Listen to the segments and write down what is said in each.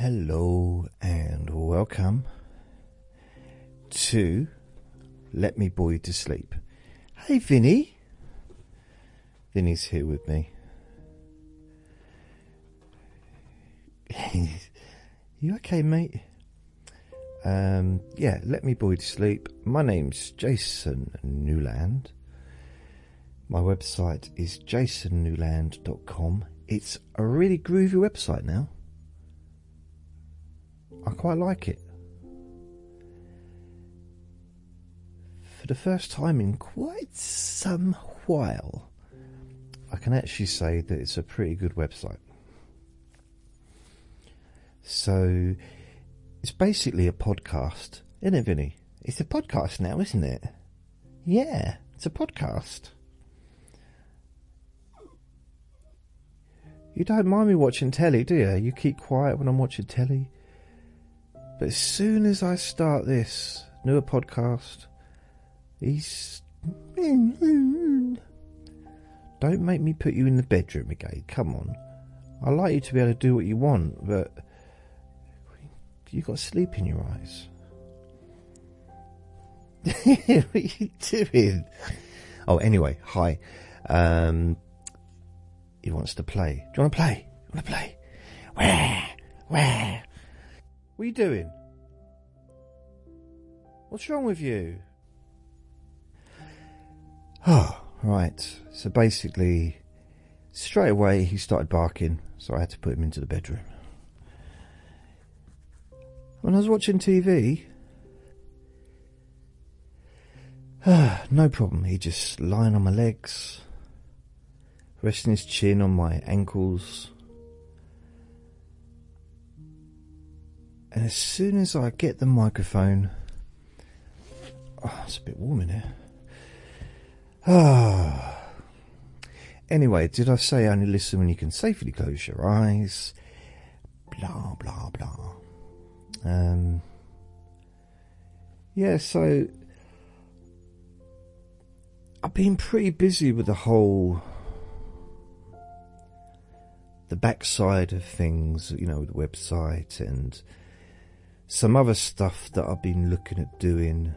Hello and welcome to Let Me You to Sleep. Hey Vinny. Vinny's here with me. you okay, mate? Um, yeah, let me you to sleep. My name's Jason Newland. My website is jasonnewland.com. It's a really groovy website now. I quite like it. For the first time in quite some while, I can actually say that it's a pretty good website. So, it's basically a podcast, isn't it, Vinny? It's a podcast now, isn't it? Yeah, it's a podcast. You don't mind me watching telly, do you? You keep quiet when I'm watching telly. But as soon as I start this newer podcast, he's. Don't make me put you in the bedroom again. Come on. I like you to be able to do what you want, but you got sleep in your eyes. what are you doing? Oh, anyway, hi. Um, he wants to play. Do you want to play? You want to play? Where? Where? What are you doing? What's wrong with you? Oh, right. So basically, straight away he started barking, so I had to put him into the bedroom. When I was watching TV, no problem. He just lying on my legs, resting his chin on my ankles. And as soon as I get the microphone, oh, it's a bit warm in here. Ah. Anyway, did I say only listen when you can safely close your eyes? Blah blah blah. Um. Yeah, so I've been pretty busy with the whole the backside of things, you know, the website and some other stuff that I've been looking at doing,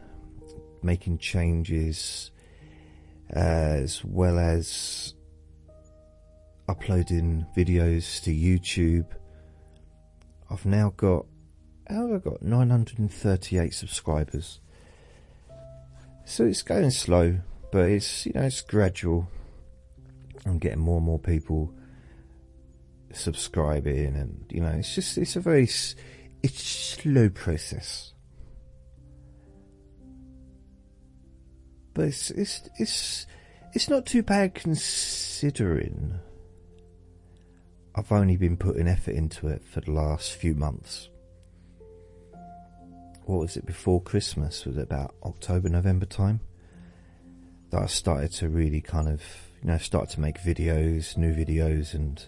making changes, as well as uploading videos to YouTube. I've now got, how have I got? 938 subscribers. So it's going slow, but it's, you know, it's gradual. I'm getting more and more people subscribing and, you know, it's just, it's a very, it's slow process. But it's it's it's it's not too bad considering I've only been putting effort into it for the last few months. What was it before Christmas? Was it about October, November time? That I started to really kind of, you know, start to make videos, new videos, and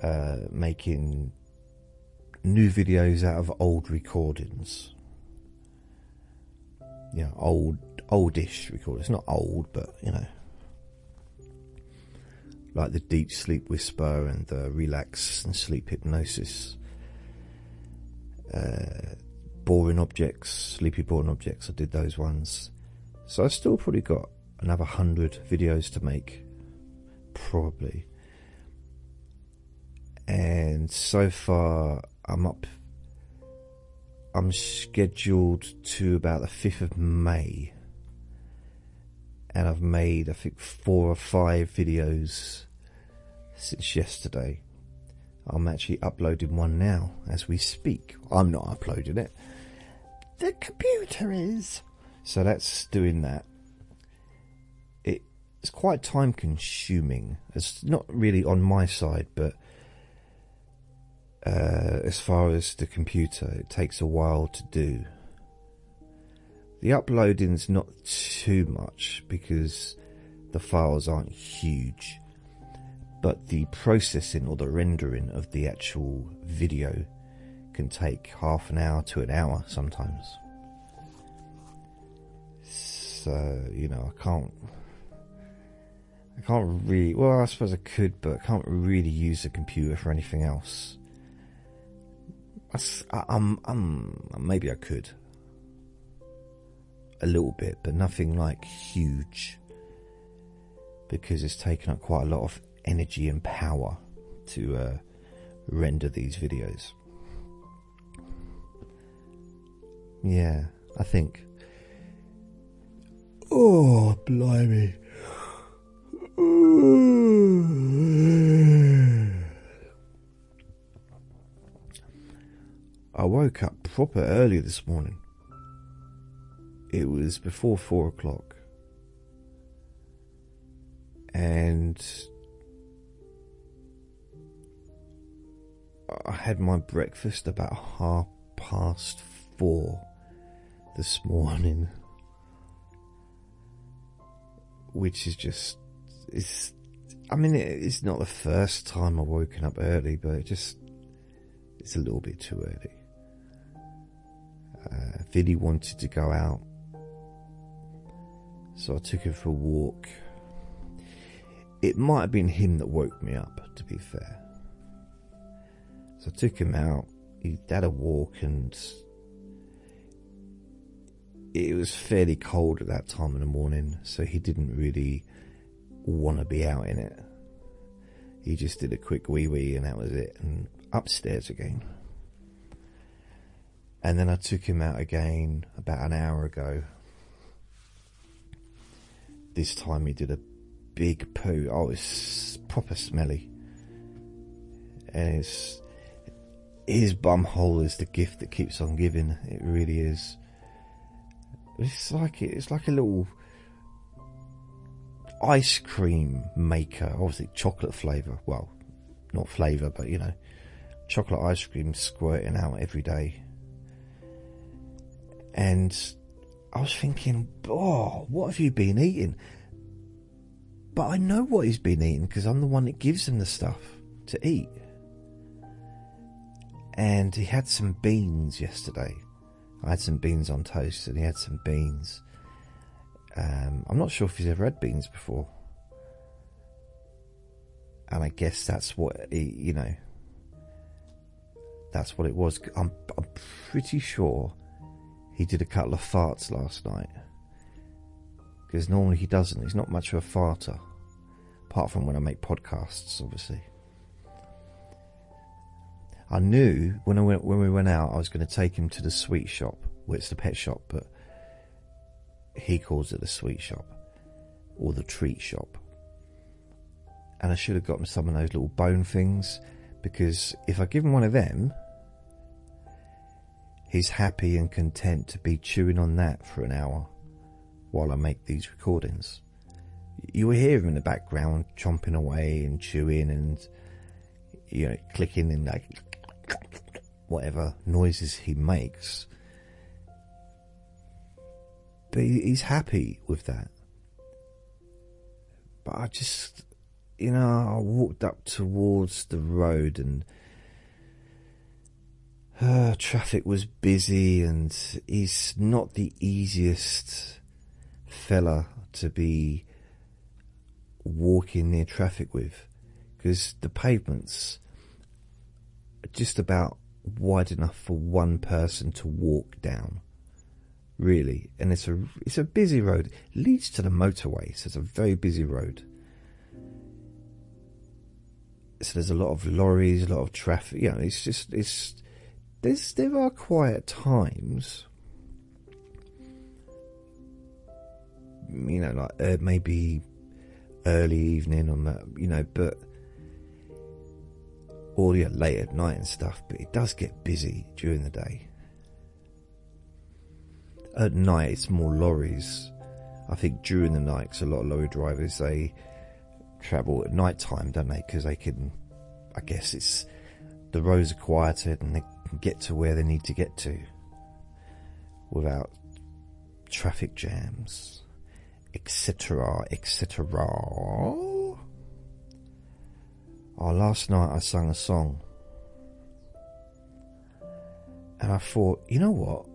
uh, making new videos out of old recordings. You know, old, oldish recordings. Not old, but, you know. Like the Deep Sleep Whisper and the Relax and Sleep Hypnosis. Uh, boring Objects, Sleepy Boring Objects, I did those ones. So I've still probably got another hundred videos to make. Probably. And so far, I'm up. I'm scheduled to about the 5th of May. And I've made, I think, four or five videos since yesterday. I'm actually uploading one now as we speak. I'm not uploading it. The computer is. So that's doing that. it's quite time consuming. It's not really on my side, but uh, as far as the computer, it takes a while to do. The uploading's not too much because the files aren't huge, but the processing or the rendering of the actual video can take half an hour to an hour sometimes. So, you know, I can't. I can't really. Well, I suppose I could, but I can't really use the computer for anything else I, I'm, I'm, maybe I could. A little bit, but nothing like huge. Because it's taken up quite a lot of energy and power to uh, render these videos. Yeah, I think. Oh, blimey. I woke up proper early this morning. It was before four o'clock. And I had my breakfast about half past four this morning. Which is just, it's, I mean, it's not the first time I've woken up early, but it just, it's a little bit too early. Uh, wanted to go out, so I took him for a walk. It might have been him that woke me up, to be fair. So I took him out. He had a walk, and it was fairly cold at that time in the morning, so he didn't really want to be out in it. He just did a quick wee wee, and that was it, and upstairs again. And then I took him out again about an hour ago. This time he did a big poo. Oh, it's proper smelly. And it's his bum hole is the gift that keeps on giving. It really is. It's like it's like a little ice cream maker. Obviously, chocolate flavour. Well, not flavour, but you know, chocolate ice cream squirting out every day. And I was thinking, oh, what have you been eating? But I know what he's been eating because I'm the one that gives him the stuff to eat. And he had some beans yesterday. I had some beans on toast and he had some beans. Um, I'm not sure if he's ever had beans before. And I guess that's what he, you know, that's what it was. I'm, I'm pretty sure he did a couple of farts last night. Because normally he doesn't. He's not much of a farter. Apart from when I make podcasts, obviously. I knew when I went when we went out I was going to take him to the sweet shop. Well, it's the pet shop, but he calls it the sweet shop or the treat shop. And I should have got him some of those little bone things because if I give him one of them, He's happy and content to be chewing on that for an hour while I make these recordings. You will hear him in the background chomping away and chewing and you know clicking and like whatever noises he makes. But he's happy with that. But I just, you know, I walked up towards the road and uh, traffic was busy, and he's not the easiest fella to be walking near traffic with because the pavements just about wide enough for one person to walk down really. And it's a it's a busy road. It leads to the motorway so it's a very busy road. So there's a lot of lorries a lot of traffic you know it's just it's there's there are quiet times. You know, like uh, maybe early evening on that, you know, but or yeah, late at night and stuff. But it does get busy during the day. At night, it's more lorries. I think during the night, because a lot of lorry drivers they travel at night time, don't they? Because they can, I guess it's the roads are quieter and they get to where they need to get to without traffic jams, etc., etc. Oh, last night I sang a song. And I thought, you know what?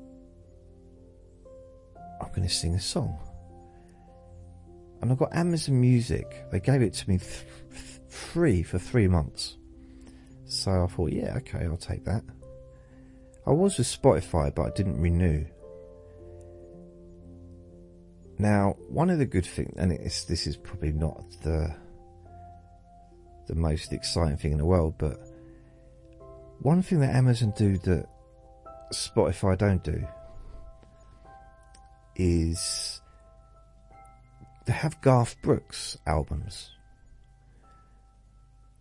I'm going to sing a song. And I got Amazon Music. They gave it to me th- free for three months. So I thought, yeah, okay, I'll take that. I was with Spotify, but I didn't renew. Now, one of the good things, and this is probably not the the most exciting thing in the world, but one thing that Amazon do that Spotify don't do is they have Garth Brooks albums.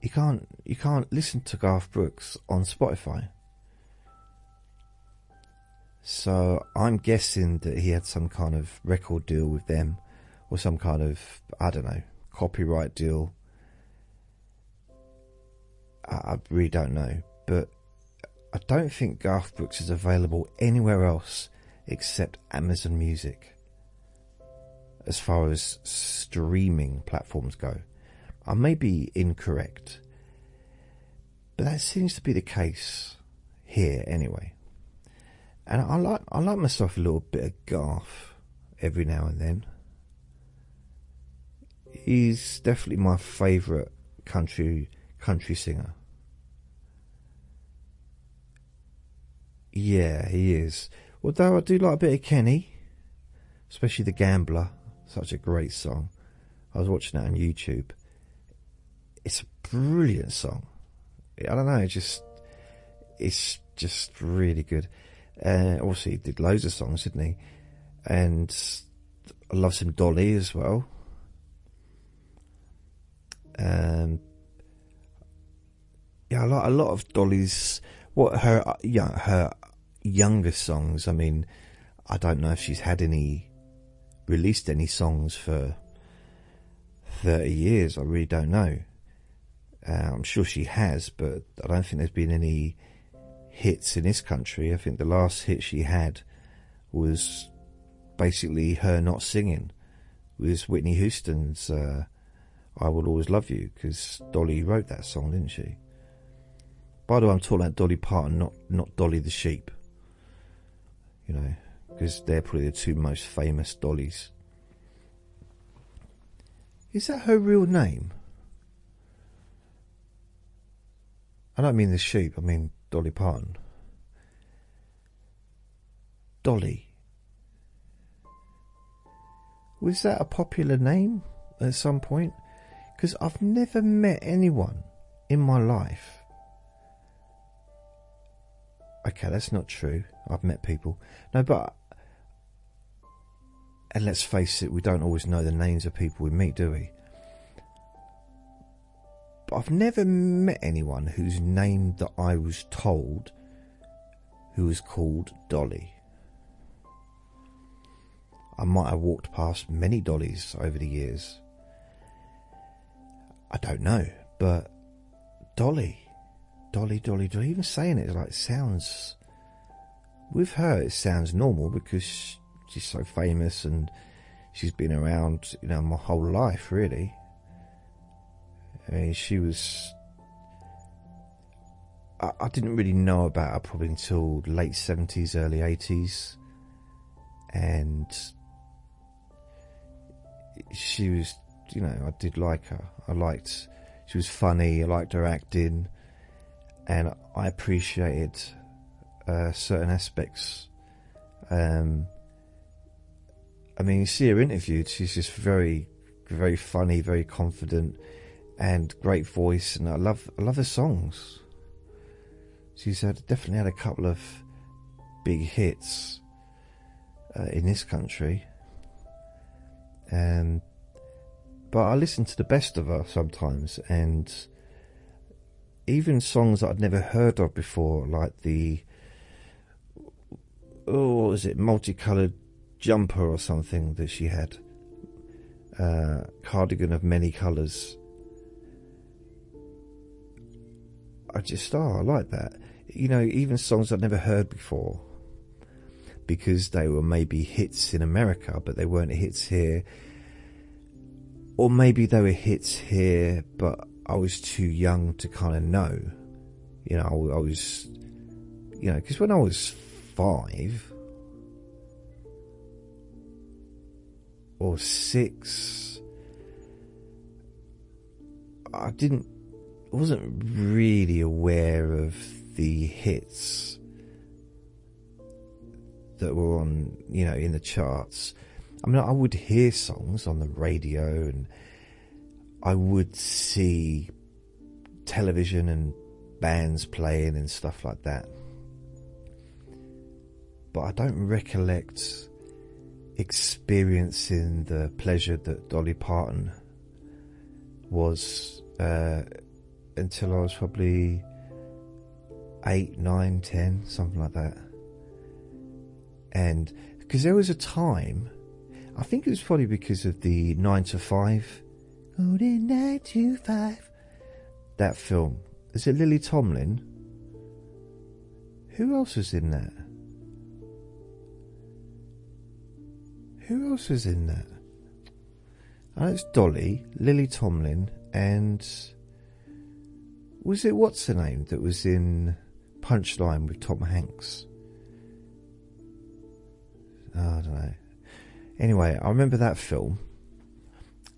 You can't you can't listen to Garth Brooks on Spotify. So I'm guessing that he had some kind of record deal with them or some kind of I don't know, copyright deal. I, I really don't know. But I don't think Garth Brooks is available anywhere else except Amazon Music as far as streaming platforms go. I may be incorrect, but that seems to be the case here anyway. And I like I like myself a little bit of Garth every now and then. He's definitely my favourite country country singer. Yeah, he is. Although I do like a bit of Kenny, especially The Gambler. Such a great song. I was watching that on YouTube. It's a brilliant song. I don't know, it just it's just really good. Uh, also, he did loads of songs, didn't he? And I love some Dolly as well. Um, yeah, a lot of Dolly's. What her, yeah, her younger songs. I mean, I don't know if she's had any released any songs for 30 years. I really don't know. Uh, I'm sure she has, but I don't think there's been any hits in this country. I think the last hit she had was basically her not singing. was Whitney Houston's uh, I Will Always Love You, because Dolly wrote that song, didn't she? By the way, I'm talking about Dolly Parton, not, not Dolly the Sheep. You know, because they're probably the two most famous dollies. Is that her real name? I don't mean the sheep, I mean Dolly Parton. Dolly. Was that a popular name at some point? Because I've never met anyone in my life. Okay, that's not true. I've met people. No, but and let's face it, we don't always know the names of people we meet, do we? But I've never met anyone whose name that I was told who was called Dolly. I might have walked past many Dollies over the years. I don't know, but Dolly, Dolly, Dolly, Dolly, even saying it like sounds, with her it sounds normal because she's so famous and she's been around, you know, my whole life, really. I mean, she was. I, I didn't really know about her probably until late 70s, early 80s. And she was, you know, I did like her. I liked, she was funny, I liked her acting, and I appreciated uh, certain aspects. Um, I mean, you see her interviewed, she's just very, very funny, very confident, and great voice. And I love, I love her songs. She's had definitely had a couple of big hits uh, in this country. Um, but I listen to the best of her sometimes, and even songs that I'd never heard of before, like the oh, is it multicolored jumper or something that she had. Uh, cardigan of many colours. I just, oh, I like that. You know, even songs I'd never heard before because they were maybe hits in America, but they weren't hits here. Or maybe they were hits here, but I was too young to kind of know. You know, I, was, you know, because when I was five, or six. I didn't, wasn't really aware of the hits that were on, you know, in the charts. I mean, I would hear songs on the radio and I would see television and bands playing and stuff like that. But I don't recollect experiencing the pleasure that Dolly Parton was uh, until I was probably eight, nine, ten, something like that. And because there was a time, I think it was probably because of the nine to five, Golden nine to five, that film. Is it Lily Tomlin? Who else was in that? Who else was in that? Oh, it's Dolly, Lily Tomlin, and was it what's her name that was in Punchline with Tom Hanks? Oh, I don't know. Anyway, I remember that film,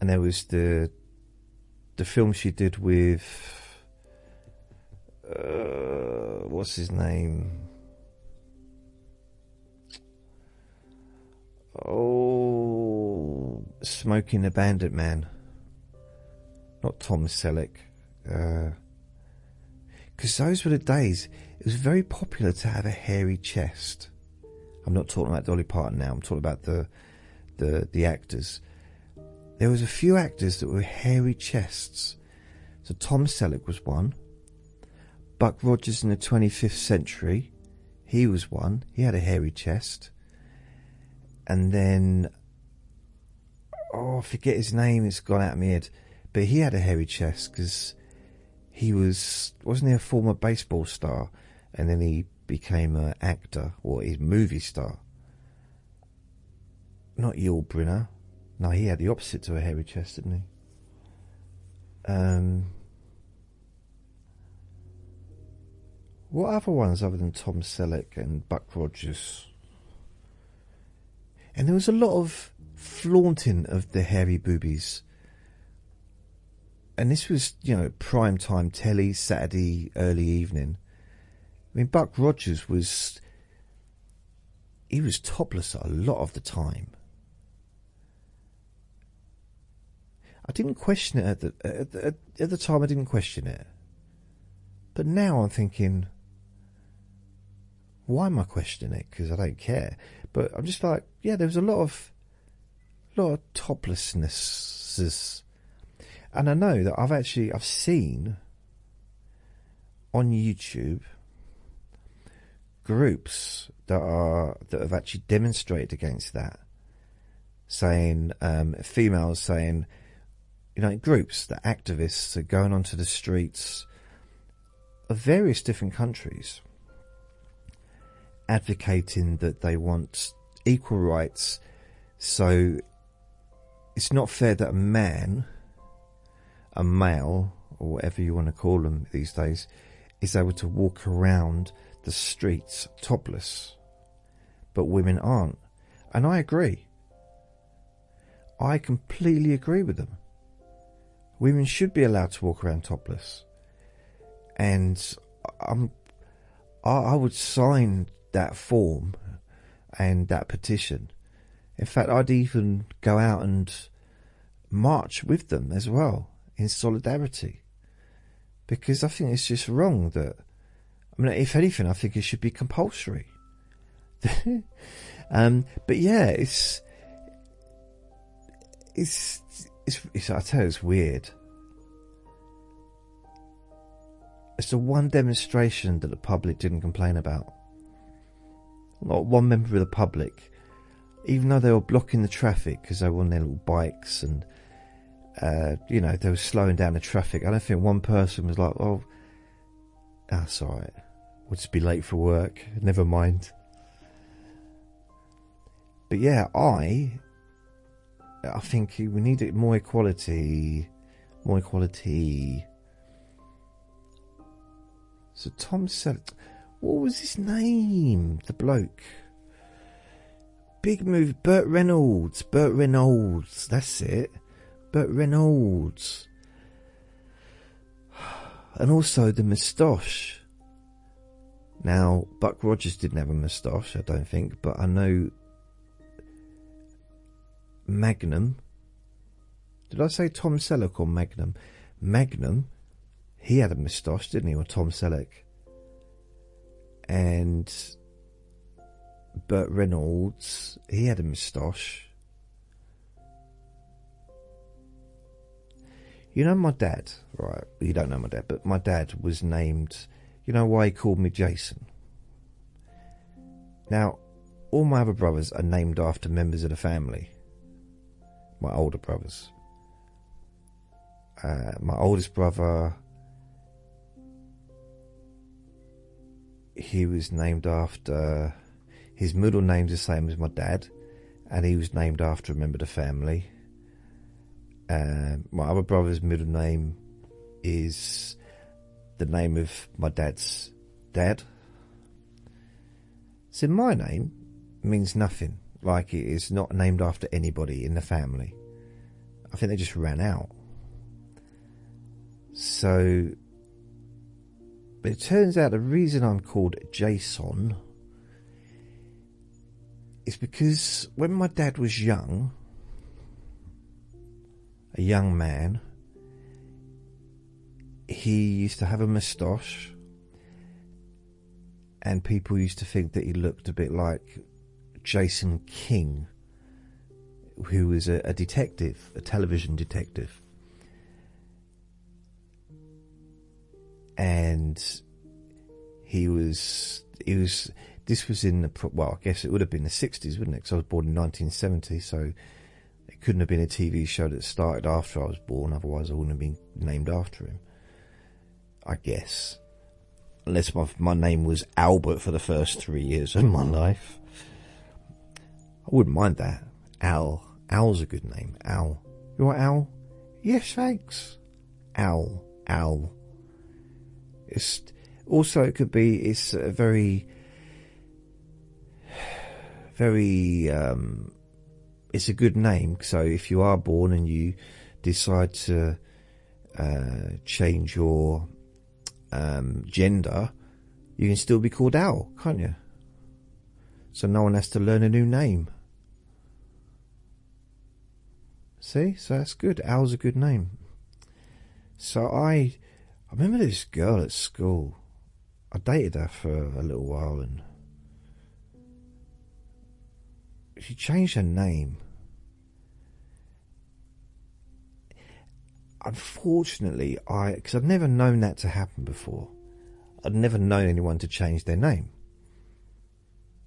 and there was the the film she did with uh, what's his name? Oh, Smokey and the Bandit Man. Not Tom Selleck. Because those were the days. It was very popular to have a hairy chest. I'm not talking about Dolly Parton now. I'm talking about the the the actors. There was a few actors that were hairy chests. So Tom Selleck was one. Buck Rogers in the 25th century, he was one. He had a hairy chest and then oh, I forget his name. It's gone out of my head, but he had a hairy chest because he was wasn't he a former baseball star, and then he became an actor or a movie star. Not Yul Brynner. No, he had the opposite to a hairy chest, didn't he? Um, what other ones other than Tom Selleck and Buck Rogers? And there was a lot of flaunting of the hairy boobies. And this was, you know, prime time telly, Saturday, early evening. I mean, Buck Rogers was. He was topless a lot of the time. I didn't question it at the, at the, at the time. I didn't question it, but now I'm thinking, why am I questioning it? Because I don't care. But I'm just like, yeah, there was a lot of, lot of toplessnesses, and I know that I've actually I've seen on YouTube groups that are that have actually demonstrated against that, saying um, females saying, you know, groups that activists are going onto the streets of various different countries advocating that they want equal rights. So it's not fair that a man, a male, or whatever you want to call them these days, is able to walk around the streets topless, but women aren't. And I agree. I completely agree with them. Women should be allowed to walk around topless. And I'm, I, I would sign that form and that petition. In fact, I'd even go out and march with them as well in solidarity because I think it's just wrong that. I mean, if anything, I think it should be compulsory. um, but yeah, it's it's it's, it's I tell you, it's weird. It's the one demonstration that the public didn't complain about not one member of the public, even though they were blocking the traffic because they were on their little bikes and, uh, you know, they were slowing down the traffic. I don't think one person was like, oh, that's all right. We'll just be late for work. Never mind. But yeah, I, I think we need more equality, more equality. So Tom said, what was his name? The bloke. Big move. Burt Reynolds. Burt Reynolds. That's it. Burt Reynolds. And also the moustache. Now, Buck Rogers didn't have a moustache, I don't think, but I know Magnum. Did I say Tom Selleck or Magnum? Magnum, he had a moustache, didn't he, or Tom Selleck? And Burt Reynolds, he had a moustache. You know my dad, right? You don't know my dad, but my dad was named. You know why he called me Jason? Now, all my other brothers are named after members of the family. My older brothers. Uh, my oldest brother, he was named after. His middle name's the same as my dad, and he was named after a member of the family. Um, my other brother's middle name is the name of my dad's dad. So my name means nothing. Like it is not named after anybody in the family. I think they just ran out. So, but it turns out the reason I'm called Jason is because when my dad was young, a young man. He used to have a moustache, and people used to think that he looked a bit like Jason King, who was a, a detective, a television detective. And he was, he was, this was in the, well, I guess it would have been the 60s, wouldn't it? Because I was born in 1970, so couldn't have been a TV show that started after I was born, otherwise I wouldn't have been named after him. I guess. Unless my, my name was Albert for the first three years of my life. I wouldn't mind that. Al. Al's a good name. Al. You want Al? Yes, thanks. Al. Al. It's also it could be it's a very very um, it's a good name. So if you are born and you decide to uh, change your um, gender, you can still be called Al, can't you? So no one has to learn a new name. See, so that's good. Al's a good name. So I, I remember this girl at school. I dated her for a little while, and she changed her name. Unfortunately, I because I've never known that to happen before. I'd never known anyone to change their name.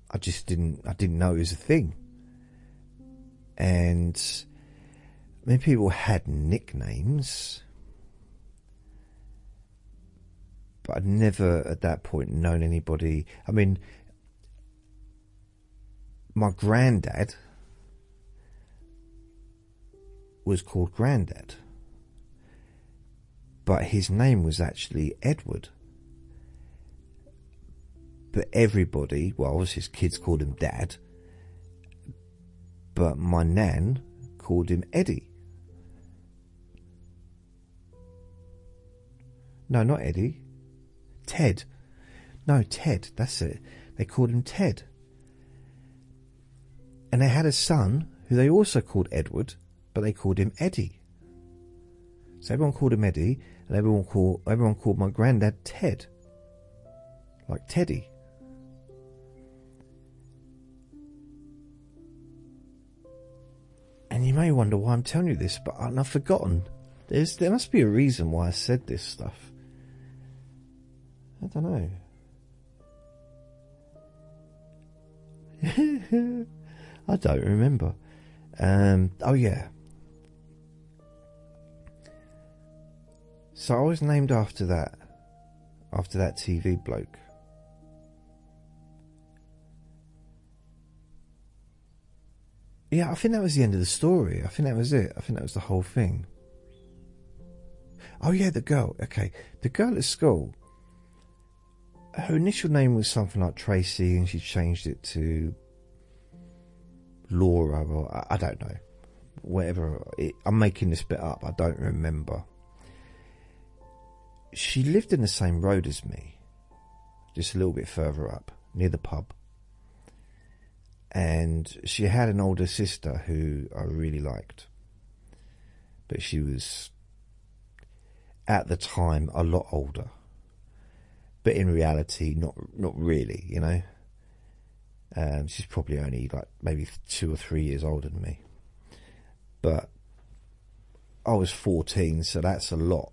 I just didn't. I didn't know it was a thing. And mean, people had nicknames, but I'd never at that point known anybody. I mean, my granddad was called Grandad, but his name was actually Edward. But everybody, well, obviously his kids called him Dad, but my nan called him Eddie. No, not Eddie. Ted. No, Ted, that's it. They called him Ted. And they had a son who they also called Edward, but they called him Eddie. So everyone called him Eddie, and everyone called everyone called my granddad Ted, like Teddy. And you may wonder why I'm telling you this, but I've forgotten. There's there must be a reason why I said this stuff. I don't know. I don't remember. Um, oh yeah. So I was named after that, after that TV bloke. Yeah, I think that was the end of the story. I think that was it. I think that was the whole thing. Oh yeah, the girl. Okay, the girl at school. Her initial name was something like Tracy, and she changed it to Laura, or I, don't know, whatever. It, I'm making this bit up. I don't remember. She lived in the same road as me. just a little bit further up near the pub. And she had an older sister who I really liked. But she was, at the time, a lot older. But in reality, not not really, you know. Um, she's probably only like maybe two or three years older than me. But I was 14, so that's a lot.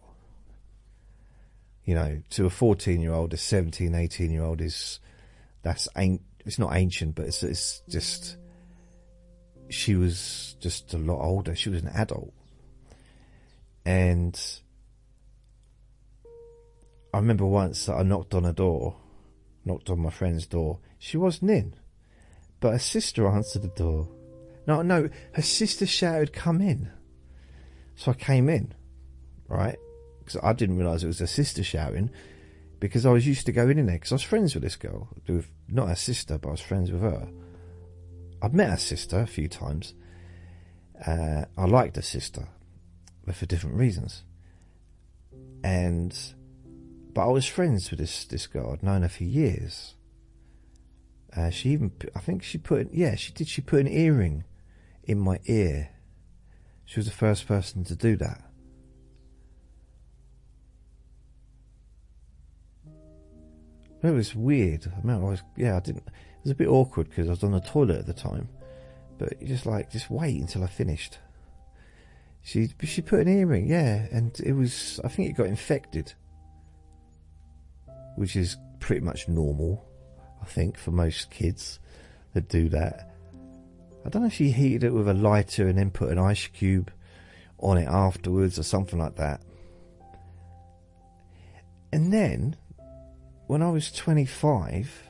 You know, to a 14 year old, a 17, 18 year old is, that's ain't, it's not ancient, but it's, it's just, she was just a lot older. She was an adult. And I remember once that I knocked on a door, knocked on my friend's door. She wasn't in, but her sister answered the door. No, no, her sister shouted, "Come in!" So I came in, right? Because I didn't realise it was her sister shouting, because I was used to going in there because I was friends with this girl, with not her sister, but I was friends with her. I'd met her sister a few times. Uh, I liked her sister, but for different reasons. And but I was friends with this this girl. I'd known her for years. Uh, she even, I think she put, yeah, she did. She put an earring in my ear. She was the first person to do that. It was weird. I mean, I was, yeah, I didn't. It was a bit awkward because I was on the toilet at the time. But just like, just wait until I finished. She, she put an earring, yeah, and it was. I think it got infected which is pretty much normal, I think, for most kids that do that. I don't know if she heated it with a lighter and then put an ice cube on it afterwards or something like that. And then, when I was 25,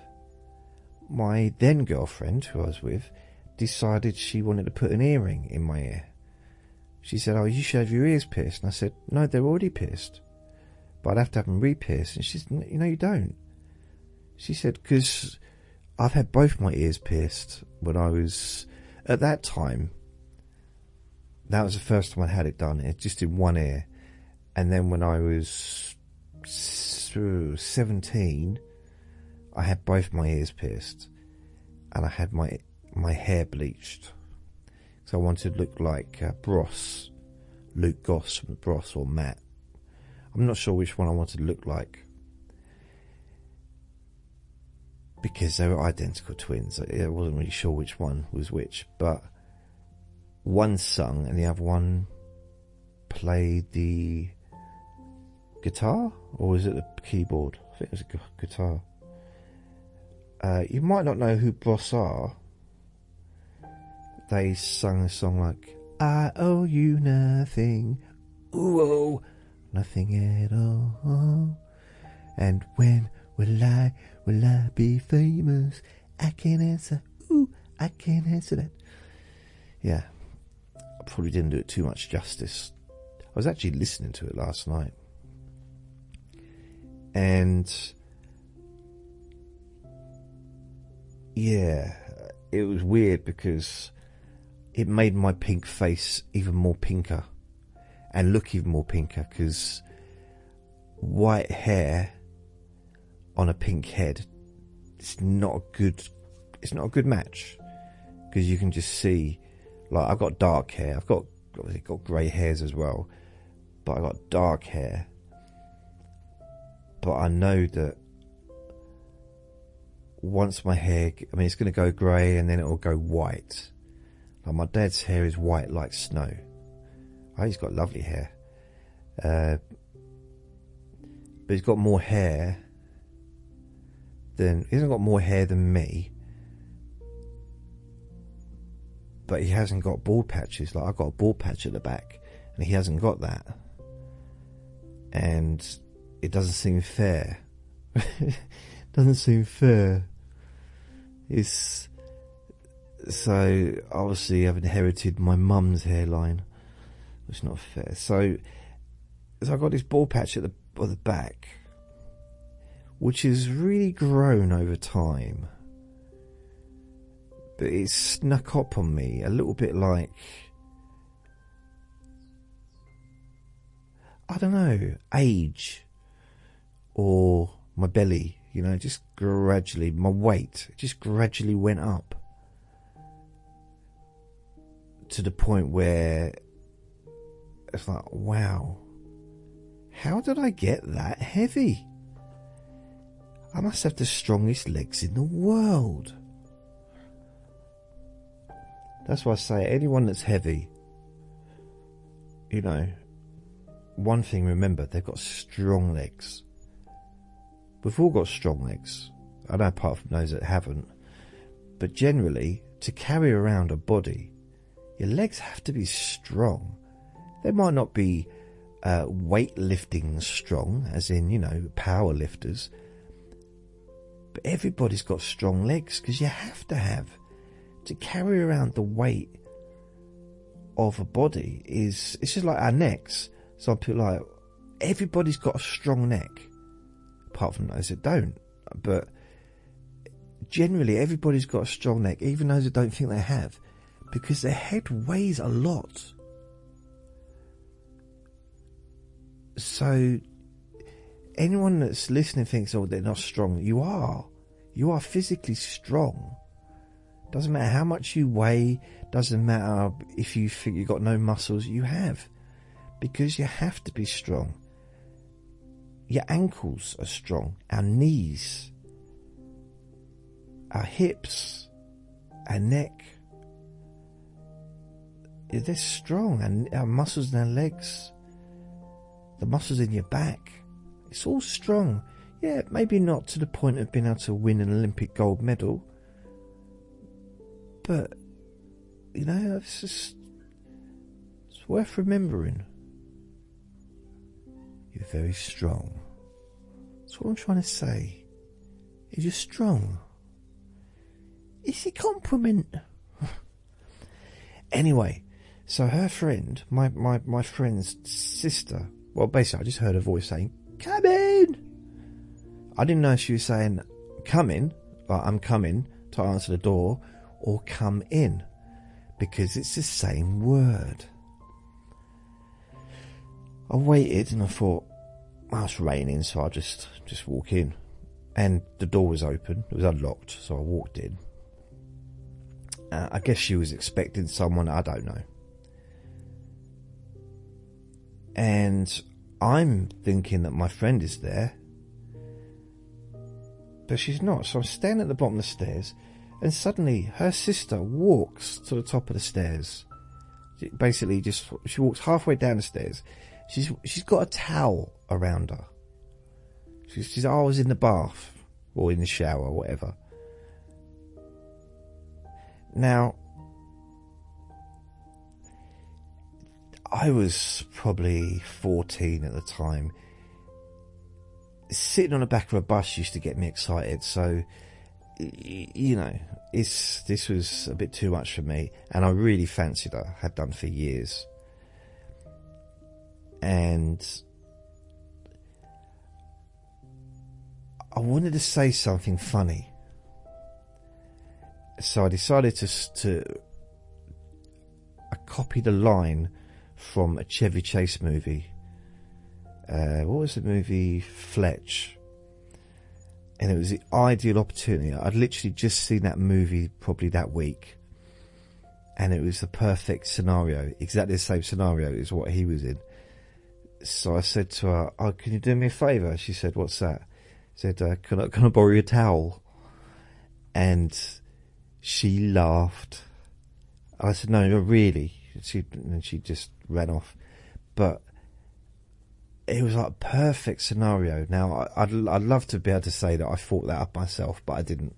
my then girlfriend, who I was with, decided she wanted to put an earring in my ear. She said, Oh, you should have your ears pierced. And I said, No, they're already pierced but I'd have to have them re-pierced. And she said, know, you don't. She said, because I've had both my ears pierced when I was, at that time, that was the first time I had it done. It just in one ear. And then when I was 17, I had both my ears pierced. And I had my, my hair bleached. So I wanted to look like uh, Bros, Luke Goss from Bros or Matt I'm not sure which one I wanted to look like. Because they were identical twins. I wasn't really sure which one was which. But one sung and the other one played the guitar? Or was it the keyboard? I think it was a guitar. Uh, you might not know who Bros are. They sung a song like I owe you nothing. Ooh, oh nothing at all. And when will I, will I be famous? I can't answer. Ooh, I can't answer that. Yeah, I probably didn't do it too much justice. I was actually listening to it last night. And yeah, it was weird because it made my pink face even more pinker and look even more pinker because white hair on a pink head it's not a good it's not a good match. Because you can just see like I've got dark hair. I've got obviously got grey hairs as well but I've got dark hair. But I know that once my hair I mean it's going to go grey and then it will go white. Like my dad's hair is white like snow. Oh, he's got lovely hair. Uh, but he's got more hair than he hasn't got more hair than me. But he hasn't got bald patches. Like I've got a bald patch at the back, and he hasn't got that. And it doesn't seem fair. doesn't seem fair. It's so obviously I've inherited my mum's hairline it's not fair. So, so I got this ball patch at the at the back, which has really grown over time, but it snuck up on me a little bit like I don't know age or my belly You know, just gradually, my weight just gradually went up to the point where it's like, wow, how did I get that heavy? I must have the strongest legs in the world. That's why I say anyone that's heavy, you know, one thing remember, they've got strong legs. We've all got strong legs. I know apart from those that haven't. But generally, to carry around a body, your legs have to be strong. They might not be uh, weightlifting strong, as in, you know, power lifters. But everybody's got strong legs because you have to have. To carry around the weight of a body is, it's just like our necks. Some people like, everybody's got a strong neck apart from those that don't. But generally, everybody's got a strong neck, even those that don't think they have, because their head weighs a lot. So, anyone that's listening thinks, oh, they're not strong. You are. You are physically strong. Doesn't matter how much you weigh, doesn't matter if you think you've got no muscles, you have. Because you have to be strong. Your ankles are strong, our knees, our hips, our neck. They're strong, and our muscles in our legs, the muscles in your back. It's all strong. Yeah, maybe not to the point of being able to win an Olympic gold medal, but you know, it's just it's worth remembering. You're very strong. That's what I'm trying to say. You're just strong. It's a compliment. anyway, so her friend, my, my, my friend's sister, well, basically, I just heard her voice saying, Come in! I didn't know if she was saying, Come in, like I'm coming to answer the door, or come in, because it's the same word. I waited and I thought, well, it's raining, so I just just walk in, and the door was open. It was unlocked, so I walked in. Uh, I guess she was expecting someone. I don't know. And I'm thinking that my friend is there, but she's not. So I'm standing at the bottom of the stairs, and suddenly her sister walks to the top of the stairs. Basically, just she walks halfway down the stairs She's she's got a towel around her. She's, she's oh, I was in the bath or in the shower or whatever. Now, I was probably 14 at the time. Sitting on the back of a bus used to get me excited, so you know, it's this was a bit too much for me, and I really fancied her. Had done for years and I wanted to say something funny. So I decided to, to I copied a line from a Chevy Chase movie. Uh, what was the movie? Fletch. And it was the ideal opportunity. I'd literally just seen that movie probably that week. And it was the perfect scenario. Exactly the same scenario as what he was in so I said to her, "Oh, can you do me a favour? She said, "What's that?" I said, uh, "Can I can I borrow your towel?" And she laughed. I said, "No, really." She and she just ran off. But it was like a perfect scenario. Now I'd I'd love to be able to say that I thought that up myself, but I didn't.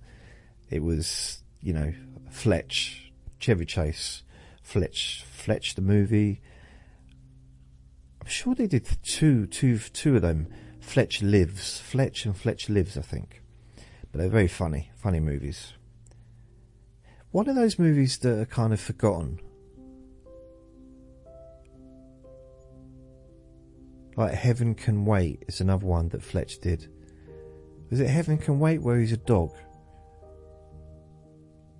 It was you know Fletch, Chevy Chase, Fletch, Fletch the movie I'm sure they did two, two, two of them. Fletch Lives, Fletch and Fletch Lives, I think. But they're very funny, funny movies. One of those movies that are kind of forgotten. Like Heaven Can Wait is another one that Fletch did. Was it Heaven Can Wait where he's a dog?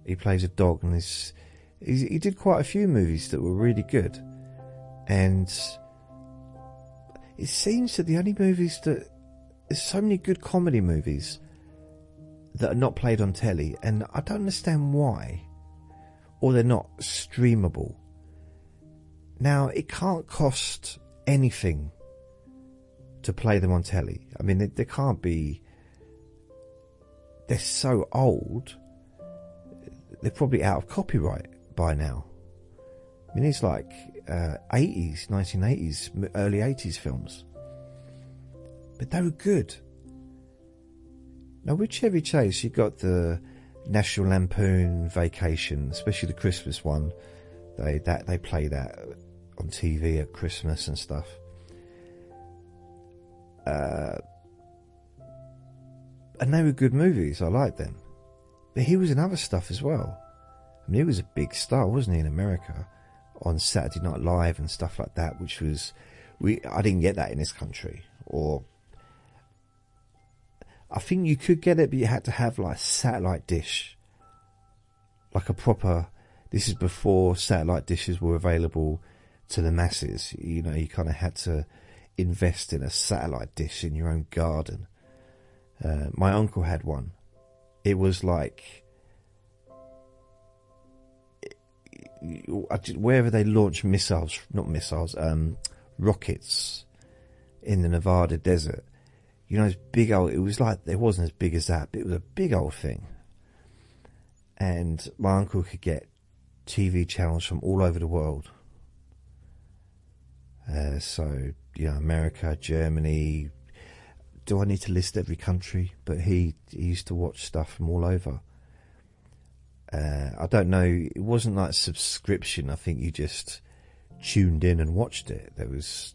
He plays a dog and he's, he's, he did quite a few movies that were really good. And it seems that the only movies that there's so many good comedy movies, that are not played on telly, and I don't understand why, or they're not streamable. Now, it can't cost anything to play them on telly. I mean, they, they can't be. They're so old. They're probably out of copyright by now. I mean, it's like uh, 80s, 1980s, early 80s films. But they were good. Now, with Chevy Chase, you got the National Lampoon Vacation, especially the Christmas one. They that they play that on TV at Christmas and stuff. Uh, and they were good movies. I liked them. But he was in other stuff as well. I mean, he was a big star, wasn't he, in America on Saturday Night Live and stuff like that, which was we. I didn't get that in this country, or I think you could get it, but you had to have like a satellite dish, like a proper. This is before satellite dishes were available to the masses. You know, you kind of had to invest in a satellite dish in your own garden. Uh, my uncle had one. It was like wherever they launch missiles, not missiles, um, rockets in the Nevada desert. You know, it's big old. It was like it wasn't as big as that, but it was a big old thing. And my uncle could get TV channels from all over the world. Uh, so you know, America, Germany. Do I need to list every country? But he, he used to watch stuff from all over. Uh, I don't know. It wasn't like subscription. I think you just tuned in and watched it. There was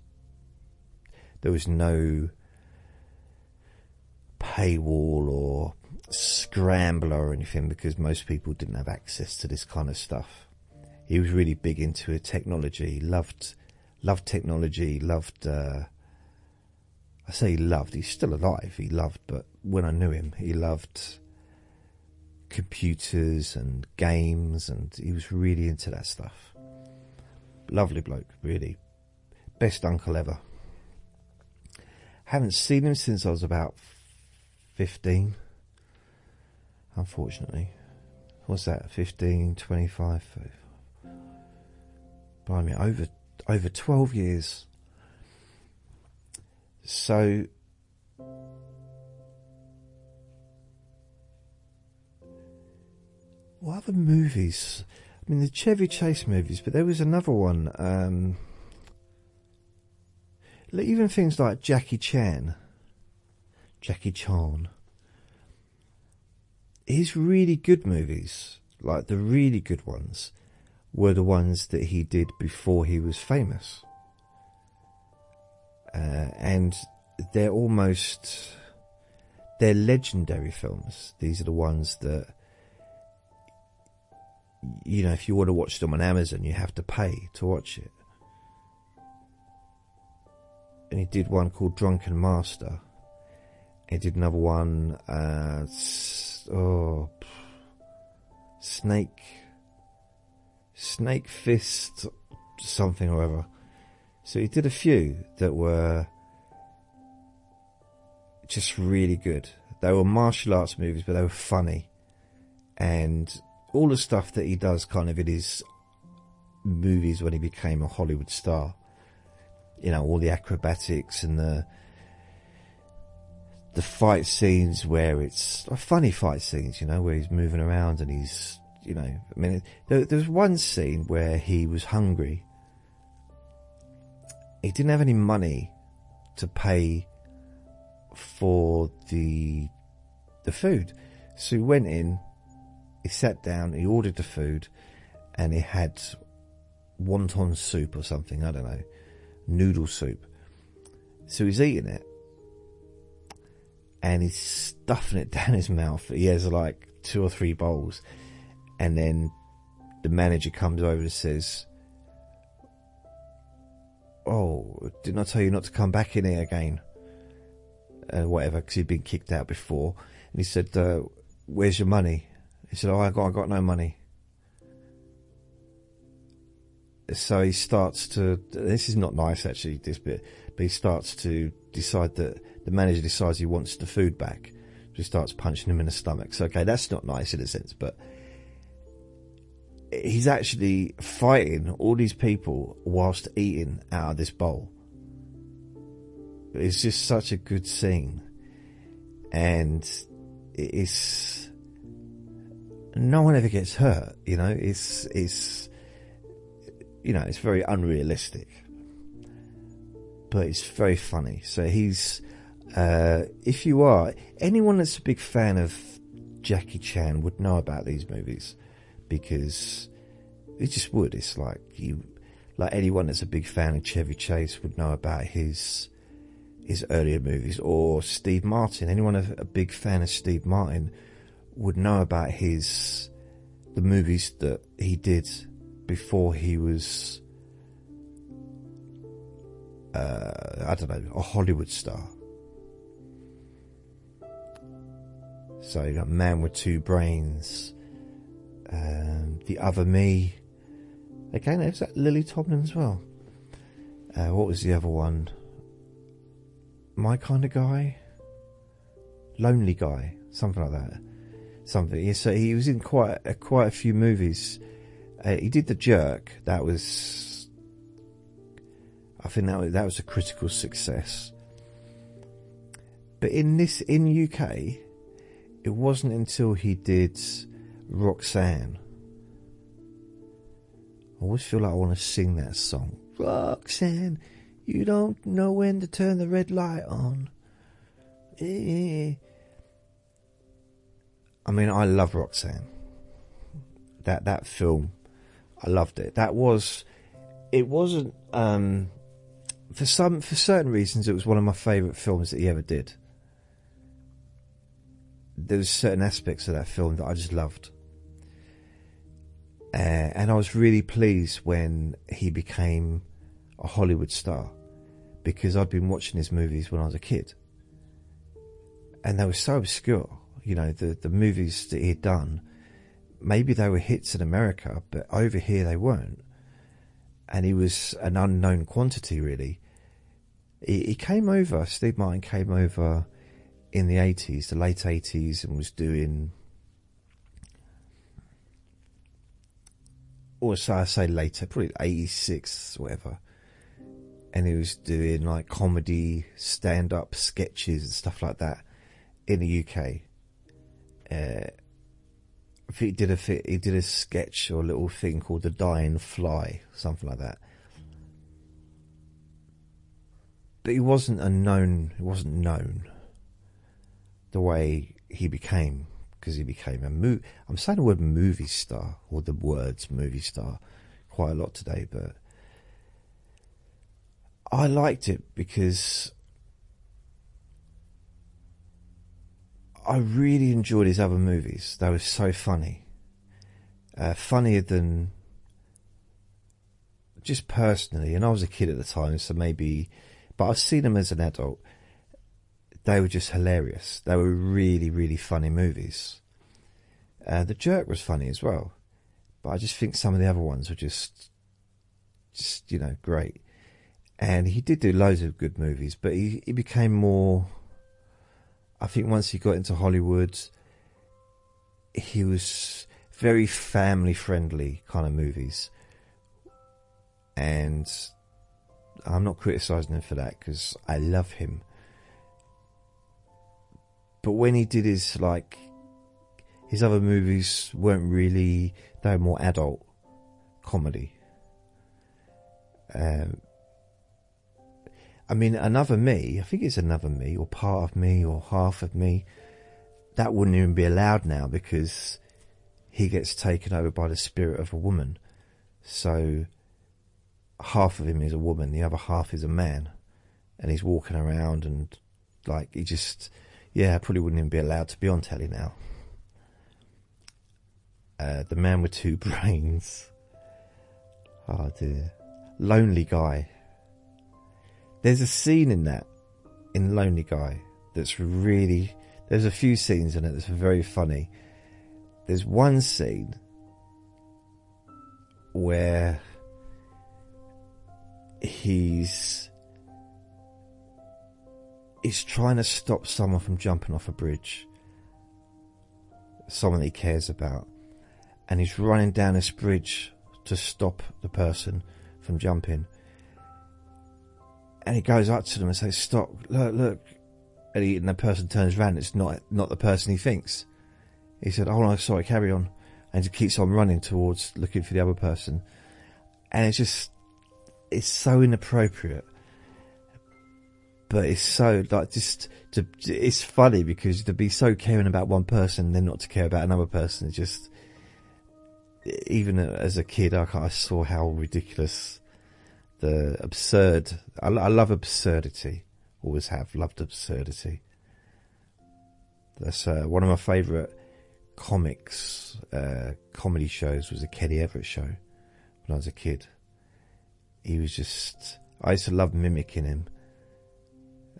there was no paywall or scrambler or anything because most people didn't have access to this kind of stuff. He was really big into technology. He loved loved technology. Loved. Uh, I say he loved. He's still alive. He loved, but when I knew him, he loved computers and games, and he was really into that stuff. Lovely bloke, really. Best uncle ever. Haven't seen him since I was about 15. Unfortunately. What's that? 15, 25, 35. Blimey, over, over 12 years. So, what other movies? I mean, the Chevy Chase movies, but there was another one. Um, even things like Jackie Chan, Jackie Chan. His really good movies, like the really good ones, were the ones that he did before he was famous. Uh, and they're almost they're legendary films. These are the ones that you know, if you want to watch them on Amazon, you have to pay to watch it. And he did one called Drunken Master. He did another one, uh, oh, Snake, Snake Fist, something or other. So he did a few that were just really good. They were martial arts movies, but they were funny. And all the stuff that he does kind of in his movies when he became a Hollywood star. You know, all the acrobatics and the the fight scenes where it's uh, funny fight scenes, you know, where he's moving around and he's, you know, I mean, there, was one scene where he was hungry. He didn't have any money to pay for the the food, so he went in, he sat down, he ordered the food, and he had wonton soup or something, I don't know, noodle soup. So he's eating it, and he's stuffing it down his mouth. He has like two or three bowls, and then the manager comes over and says, "Oh, didn't I tell you not to come back in here again?" Uh, whatever, because he'd been kicked out before. And he said, uh, "Where's your money?" He said, "Oh, I got, I got no money." So he starts to. This is not nice, actually. This bit, but he starts to decide that the manager decides he wants the food back, So He starts punching him in the stomach. So, okay, that's not nice in a sense, but he's actually fighting all these people whilst eating out of this bowl. It's just such a good scene. And it's, no one ever gets hurt, you know, it's, it's, you know, it's very unrealistic, but it's very funny. So he's, uh, if you are, anyone that's a big fan of Jackie Chan would know about these movies because it just would. It's like you, like anyone that's a big fan of Chevy Chase would know about his his earlier movies, or Steve Martin. Anyone a, big fan of Steve Martin would know about his the movies that he did before he was uh, I don't know a Hollywood star. So you got Man with Two Brains, um, The Other Me. Again, there's that Lily Tomlin as well. Uh, what was the other one? My Kind of Guy? Lonely Guy, something like that. Something. So he was in quite a, quite a few movies. Uh, he did The Jerk. That was, I think that was, that was a critical success. But in this in UK, it wasn't until he did Roxanne. I always feel like I want to sing that song. Roxanne, you don't know when to turn the red light on. Eh. I mean, I love Roxanne. That that film, I loved it. That was, it wasn't um, for some for certain reasons. It was one of my favourite films that he ever did there was certain aspects of that film that I just loved. Uh, and I was really pleased when he became a Hollywood star because I'd been watching his movies when I was a kid. And they were so obscure, you know, the, the movies that he had done. Maybe they were hits in America, but over here they weren't. And he was an unknown quantity, really. He, he came over, Steve Martin came over in the 80s, the late 80s, and was doing. Or so I say later, probably 86, whatever. And he was doing like comedy, stand up sketches and stuff like that in the UK. Uh, he did a he did a sketch or a little thing called the Dying Fly, something like that. But he wasn't a known. He wasn't known the way he became because he became a mo- I'm saying the word movie star or the words movie star quite a lot today, but I liked it because I really enjoyed his other movies. They were so funny, uh, funnier than just personally. And I was a kid at the time, so maybe, but I've seen him as an adult they were just hilarious. They were really, really funny movies. Uh, the Jerk was funny as well, but I just think some of the other ones were just, just you know, great. And he did do loads of good movies, but he, he became more. I think once he got into Hollywood, he was very family friendly kind of movies. And I'm not criticizing him for that because I love him. But when he did his like his other movies weren't really they were more adult comedy. Um, I mean, another me. I think it's another me, or part of me, or half of me. That wouldn't even be allowed now because he gets taken over by the spirit of a woman. So half of him is a woman, the other half is a man, and he's walking around and like he just yeah, I probably wouldn't even be allowed to be on telly now. Uh, the man with two brains. Oh dear. Lonely Guy. There's a scene in that, in Lonely Guy, that's really. There's a few scenes in it that's very funny. There's one scene where he's is trying to stop someone from jumping off a bridge someone he cares about, and he's running down this bridge to stop the person from jumping. And he goes up to them and says, "Stop! Look, look!" And, he, and the person turns around. It's not not the person he thinks. He said, "Oh no, sorry, carry on," and he keeps on running towards looking for the other person. And it's just, it's so inappropriate but it's so like just to it's funny because to be so caring about one person and then not to care about another person it's just even as a kid I, I saw how ridiculous the absurd I, I love absurdity. Always have loved absurdity. That's uh, one of my favourite comics uh, comedy shows was a Kenny Everett show when I was a kid. He was just I used to love mimicking him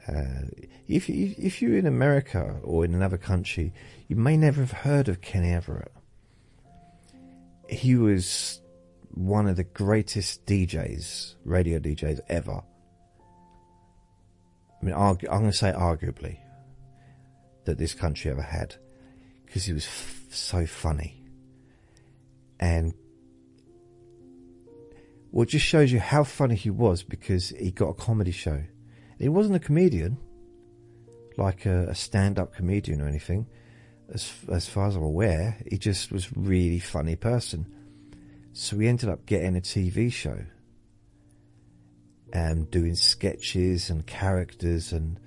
uh, if you, if you're in America or in another country, you may never have heard of Kenny Everett. He was one of the greatest DJs, radio DJs ever. I mean, I'm going to say arguably that this country ever had, because he was f- so funny, and well, it just shows you how funny he was because he got a comedy show he wasn't a comedian, like a, a stand-up comedian or anything. As as far as I'm aware, he just was a really funny person. So we ended up getting a TV show and doing sketches and characters, and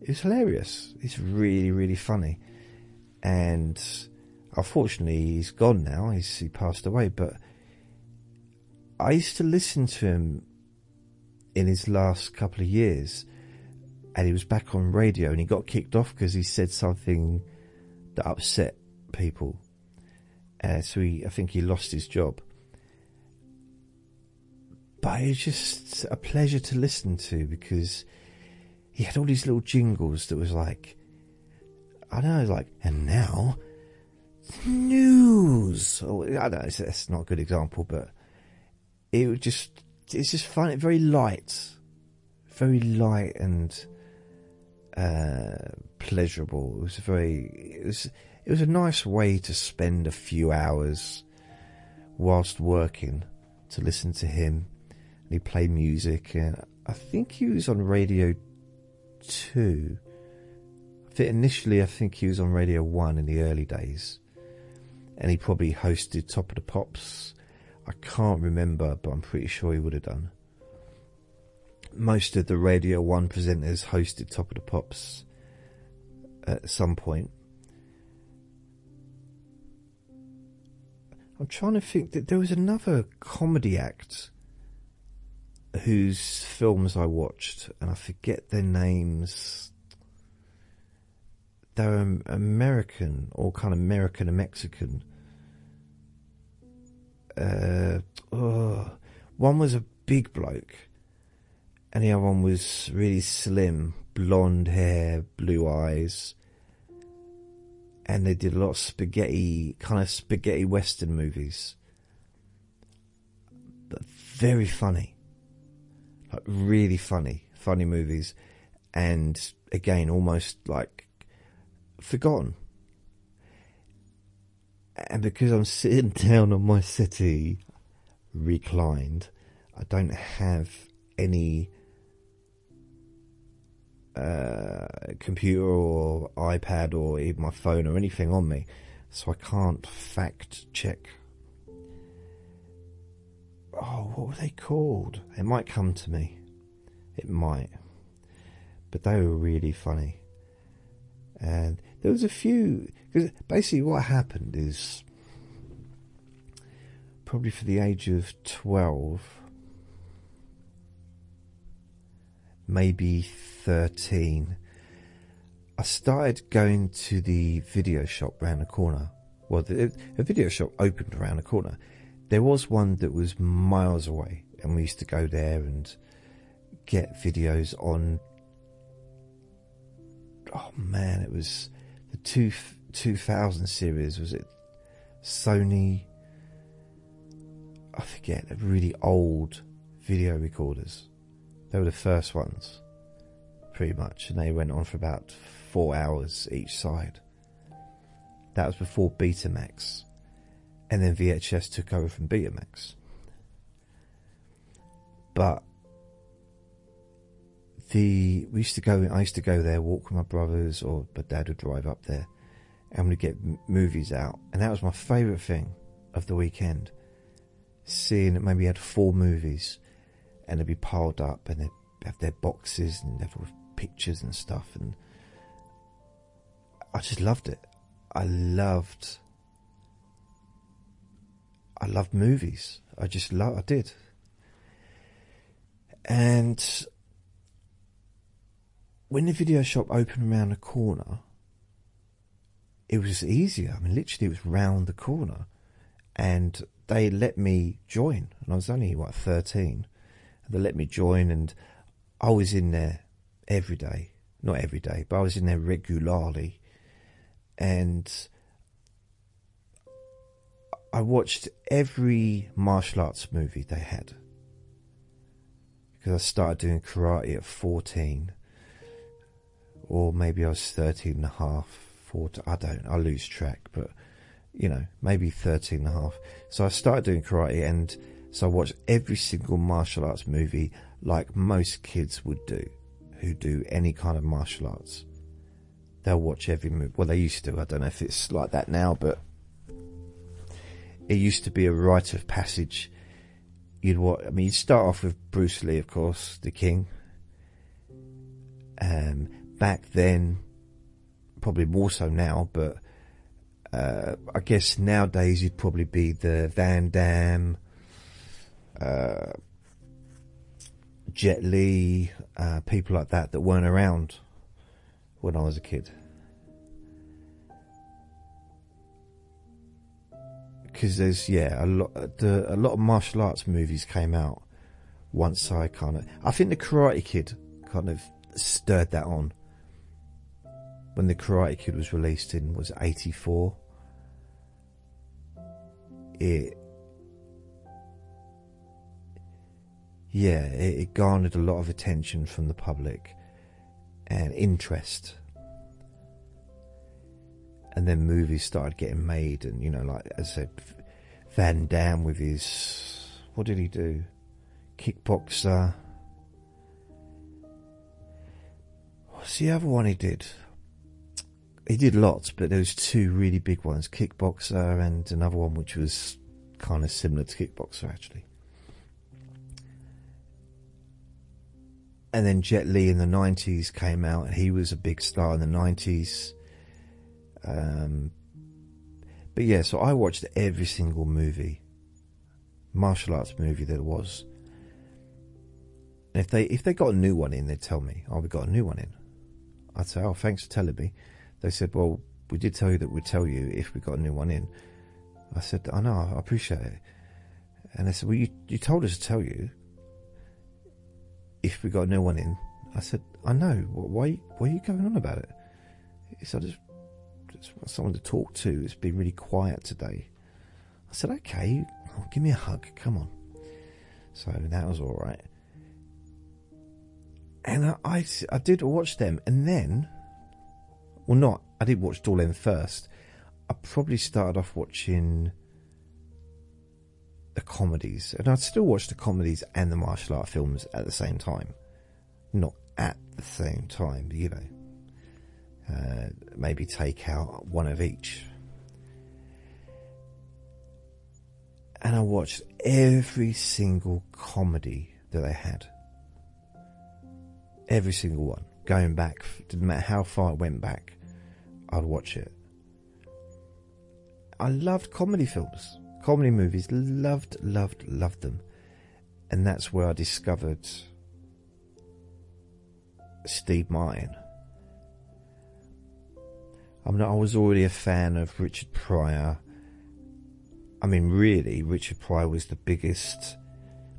it was hilarious. It's really really funny, and unfortunately he's gone now. He's he passed away, but I used to listen to him in his last couple of years, and he was back on radio, and he got kicked off because he said something that upset people. Uh, so he, I think he lost his job. But it was just a pleasure to listen to because he had all these little jingles that was like, I don't know, like, and now news. Or, I don't know, it's, not a good example, but it was just it's just fun, very light, very light and uh, pleasurable. It was very, it was, it was a nice way to spend a few hours whilst working to listen to him. And he played music, and I think he was on Radio Two. initially, I think he was on Radio One in the early days, and he probably hosted Top of the Pops I can't remember, but I'm pretty sure he would have done. Most of the Radio 1 presenters hosted Top of the Pops at some point. I'm trying to think that there was another comedy act whose films I watched, and I forget their names. They're American or kind of American and Mexican uh, oh, one was a big bloke, and the other one was really slim, blonde hair, blue eyes, and they did a lot of spaghetti, kind of spaghetti western movies, but very funny, like really funny, funny movies, and again, almost like forgotten and because I'm sitting down on my settee, reclined, I don't have any uh, computer or iPad or even my phone or anything on me, so I can't fact check. Oh, what were they called? It might come to me. It might. But they were really funny. And there was a few because basically what happened is probably for the age of 12 maybe 13 I started going to the video shop round the corner. Well the, the video shop opened around the corner. There was one that was miles away and we used to go there and get videos on. Oh man it was the two 2000 series was it Sony? I forget really old video recorders. They were the first ones pretty much and they went on for about four hours each side. That was before Betamax, and then VHS took over from Betamax. But the we used to go. I used to go there, walk with my brothers, or my dad would drive up there, and we'd get movies out, and that was my favourite thing of the weekend. Seeing that maybe had four movies, and they'd be piled up, and they'd have their boxes and they'd have pictures and stuff, and I just loved it. I loved. I loved movies. I just love. I did. And when the video shop opened around the corner, it was easier. I mean, literally, it was round the corner, and they let me join. And I was only what thirteen. They let me join, and I was in there every day. Not every day, but I was in there regularly, and I watched every martial arts movie they had because I started doing karate at 14 or maybe I was 13 and a half, 14, I don't, I lose track, but you know, maybe 13 and a half. So I started doing karate and so I watched every single martial arts movie like most kids would do who do any kind of martial arts. They'll watch every movie. Well, they used to. I don't know if it's like that now, but it used to be a rite of passage. You'd watch, I mean, you'd start off with Bruce Lee, of course, the king. Um, back then, probably more so now, but uh, I guess nowadays you'd probably be the Van Damme, uh, Jet Li, uh, people like that that weren't around when I was a kid. Because there's yeah a lot the, a lot of martial arts movies came out once I kind of I think the Karate Kid kind of stirred that on when the Karate Kid was released in was 84 it yeah it, it garnered a lot of attention from the public and interest. And then movies started getting made and you know like as I said Van Damme with his what did he do? Kickboxer. What's the other one he did he did lots, but there was two really big ones: Kickboxer and another one which was kind of similar to Kickboxer, actually. And then Jet Li in the nineties came out, and he was a big star in the nineties. Um, but yeah, so I watched every single movie, martial arts movie that was. And if they if they got a new one in, they'd tell me, "Oh, we got a new one in." I'd say, "Oh, thanks for telling me." They said, well, we did tell you that we'd tell you if we got a new one in. I said, I know, I appreciate it. And they said, well, you, you told us to tell you if we got a new one in. I said, I know. Why, why are you going on about it? He said, I just, want someone to talk to. It's been really quiet today. I said, okay, give me a hug. Come on. So that was all right. And I, I, I did watch them, and then well, not. I did watch Dolan first. I probably started off watching the comedies, and I'd still watch the comedies and the martial art films at the same time. Not at the same time, you know. Uh, maybe take out one of each. And I watched every single comedy that they had. Every single one. Going back, didn't matter how far it went back. I'd watch it. I loved comedy films, comedy movies, loved, loved, loved them. And that's where I discovered Steve Martin. I mean, I was already a fan of Richard Pryor. I mean, really, Richard Pryor was the biggest.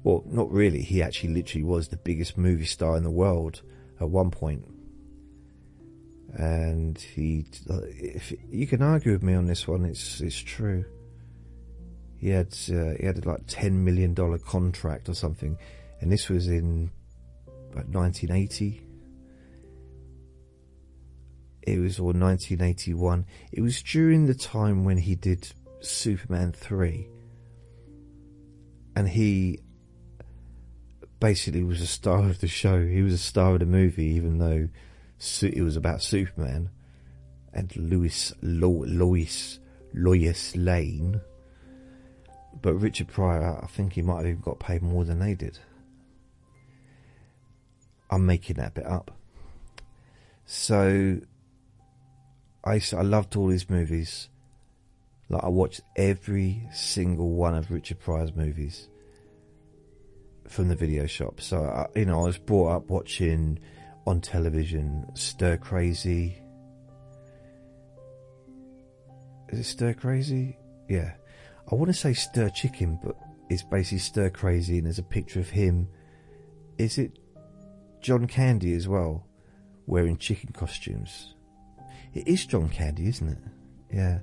Well, not really. He actually literally was the biggest movie star in the world at one point and he if you can argue with me on this one it's it's true he had uh, he had like 10 million dollar contract or something and this was in about 1980 It was or 1981. It was during the time when he did Superman 3. And he basically was a star of the show. He was a star of the movie, even though it was about Superman and Louis Lo, Lois Lois Lane. But Richard Pryor, I think he might have even got paid more than they did. I'm making that bit up. So I I loved all his movies. Like I watched every single one of Richard Pryor's movies from the video shop. So I, you know, I was brought up watching on television Stir Crazy. Is it Stir Crazy? Yeah. I want to say Stir Chicken, but it's basically Stir Crazy, and there's a picture of him. Is it John Candy as well, wearing chicken costumes? It is John Candy, isn't it? Yeah.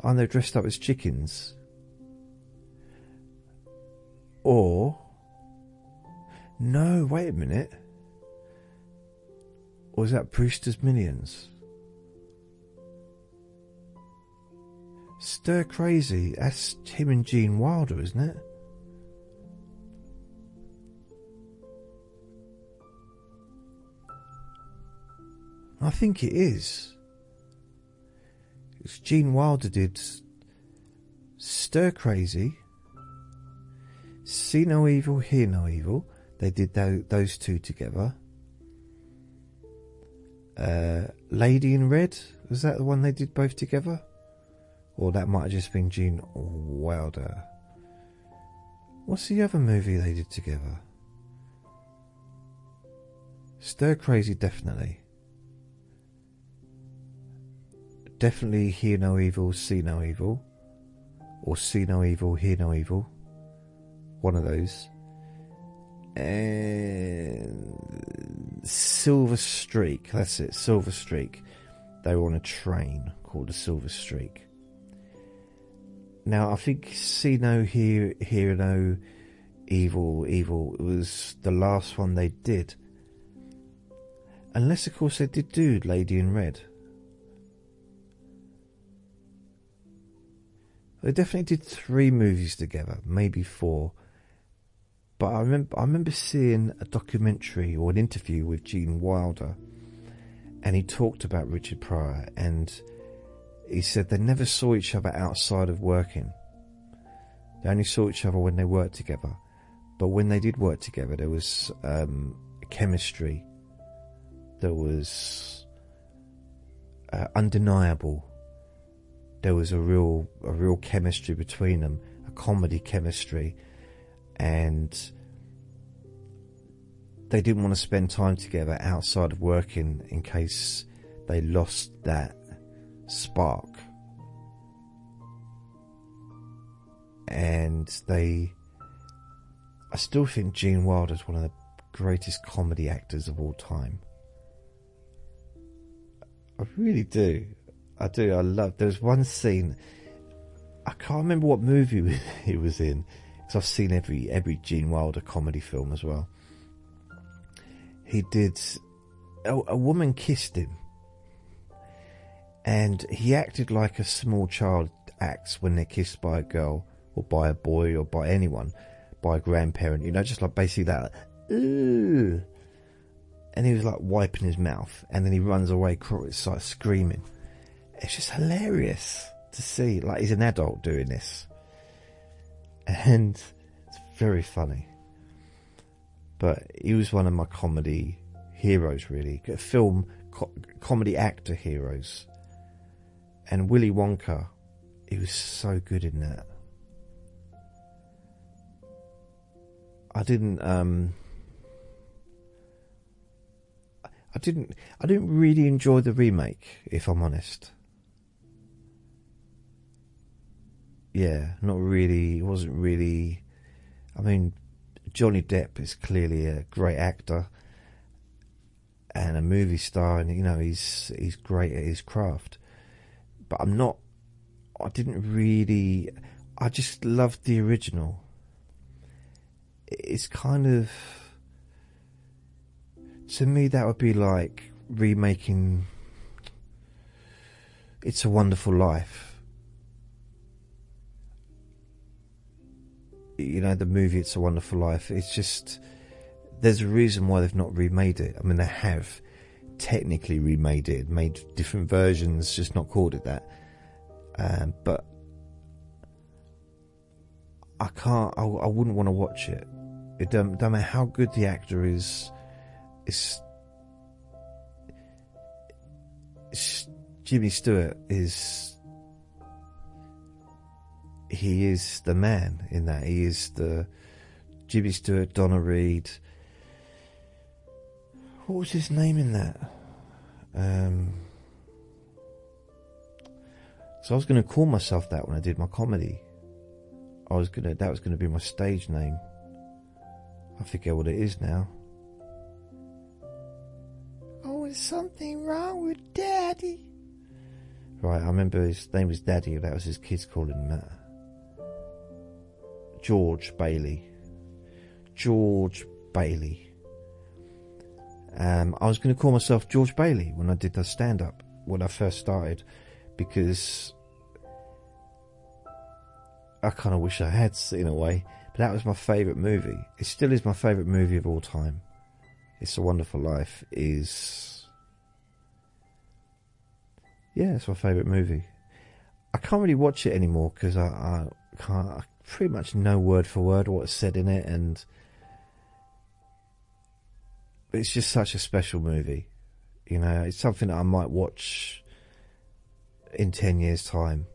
Aren't they dressed up as chickens? Or. No, wait a minute. Or is that Brewster's Millions? Stir Crazy, that's him and Gene Wilder, isn't it? I think it is. It's Gene Wilder did Stir Crazy, See No Evil, Hear No Evil. They did those two together. Uh, Lady in Red, was that the one they did both together? Or that might have just been Gene Wilder. What's the other movie they did together? Stir Crazy, definitely. Definitely Hear No Evil, See No Evil. Or See No Evil, Hear No Evil. One of those. And Silver Streak, that's it, Silver Streak. They were on a train called the Silver Streak. Now, I think See No, Hear, Hear No Evil, Evil was the last one they did. Unless, of course, they did do Lady in Red. They definitely did three movies together, maybe four. But I remember, I remember seeing a documentary or an interview with Gene Wilder, and he talked about Richard Pryor, and he said they never saw each other outside of working. They only saw each other when they worked together. But when they did work together, there was um, chemistry. There was uh, undeniable there was a real a real chemistry between them, a comedy chemistry, and they didn't want to spend time together outside of working in case they lost that spark. And they, I still think Gene Wilder is one of the greatest comedy actors of all time. I really do. I do. I love. There's one scene. I can't remember what movie he was in because I've seen every every Gene Wilder comedy film as well. He did. A, a woman kissed him, and he acted like a small child acts when they're kissed by a girl or by a boy or by anyone, by a grandparent. You know, just like basically that. And he was like wiping his mouth, and then he runs away, starts screaming it's just hilarious to see. Like he's an adult doing this, and it's very funny. But he was one of my comedy heroes, really, film co- comedy actor heroes. And Willy Wonka, he was so good in that. I didn't. Um, I didn't. I didn't really enjoy the remake, if I'm honest. Yeah, not really. It wasn't really. I mean, Johnny Depp is clearly a great actor and a movie star, and you know he's he's great at his craft. But I'm not. I didn't really. I just loved the original. It's kind of. To me, that would be like remaking It's a Wonderful Life. You know, the movie It's a Wonderful Life. It's just. There's a reason why they've not remade it. I mean, they have technically remade it, made different versions, just not called it that. Um, but I can't. I, I wouldn't want to watch it. It don't, don't matter how good the actor is. It's, it's Jimmy Stewart is. He is the man in that. He is the Jimmy Stewart, Donna Reed. What was his name in that? Um, so I was going to call myself that when I did my comedy. I was gonna that was gonna be my stage name. I forget what it is now. Oh, is something wrong with Daddy? Right, I remember his name was Daddy. That was his kids calling him that. George Bailey. George Bailey. Um, I was going to call myself George Bailey when I did the stand up when I first started because I kind of wish I had in a way, but that was my favourite movie. It still is my favourite movie of all time. It's a Wonderful Life is. Yeah, it's my favourite movie. I can't really watch it anymore because I, I can't. I pretty much know word for word what's said in it, and it's just such a special movie. You know, it's something that I might watch in 10 years' time,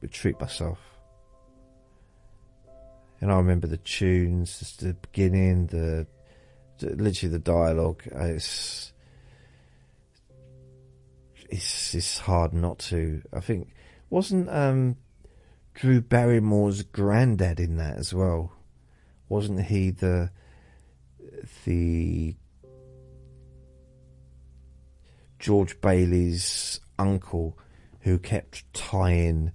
but treat myself. And I remember the tunes, just the beginning, the, the literally the dialogue. It's, it's it's hard not to. I think wasn't um, Drew Barrymore's granddad in that as well? Wasn't he the the George Bailey's uncle who kept tying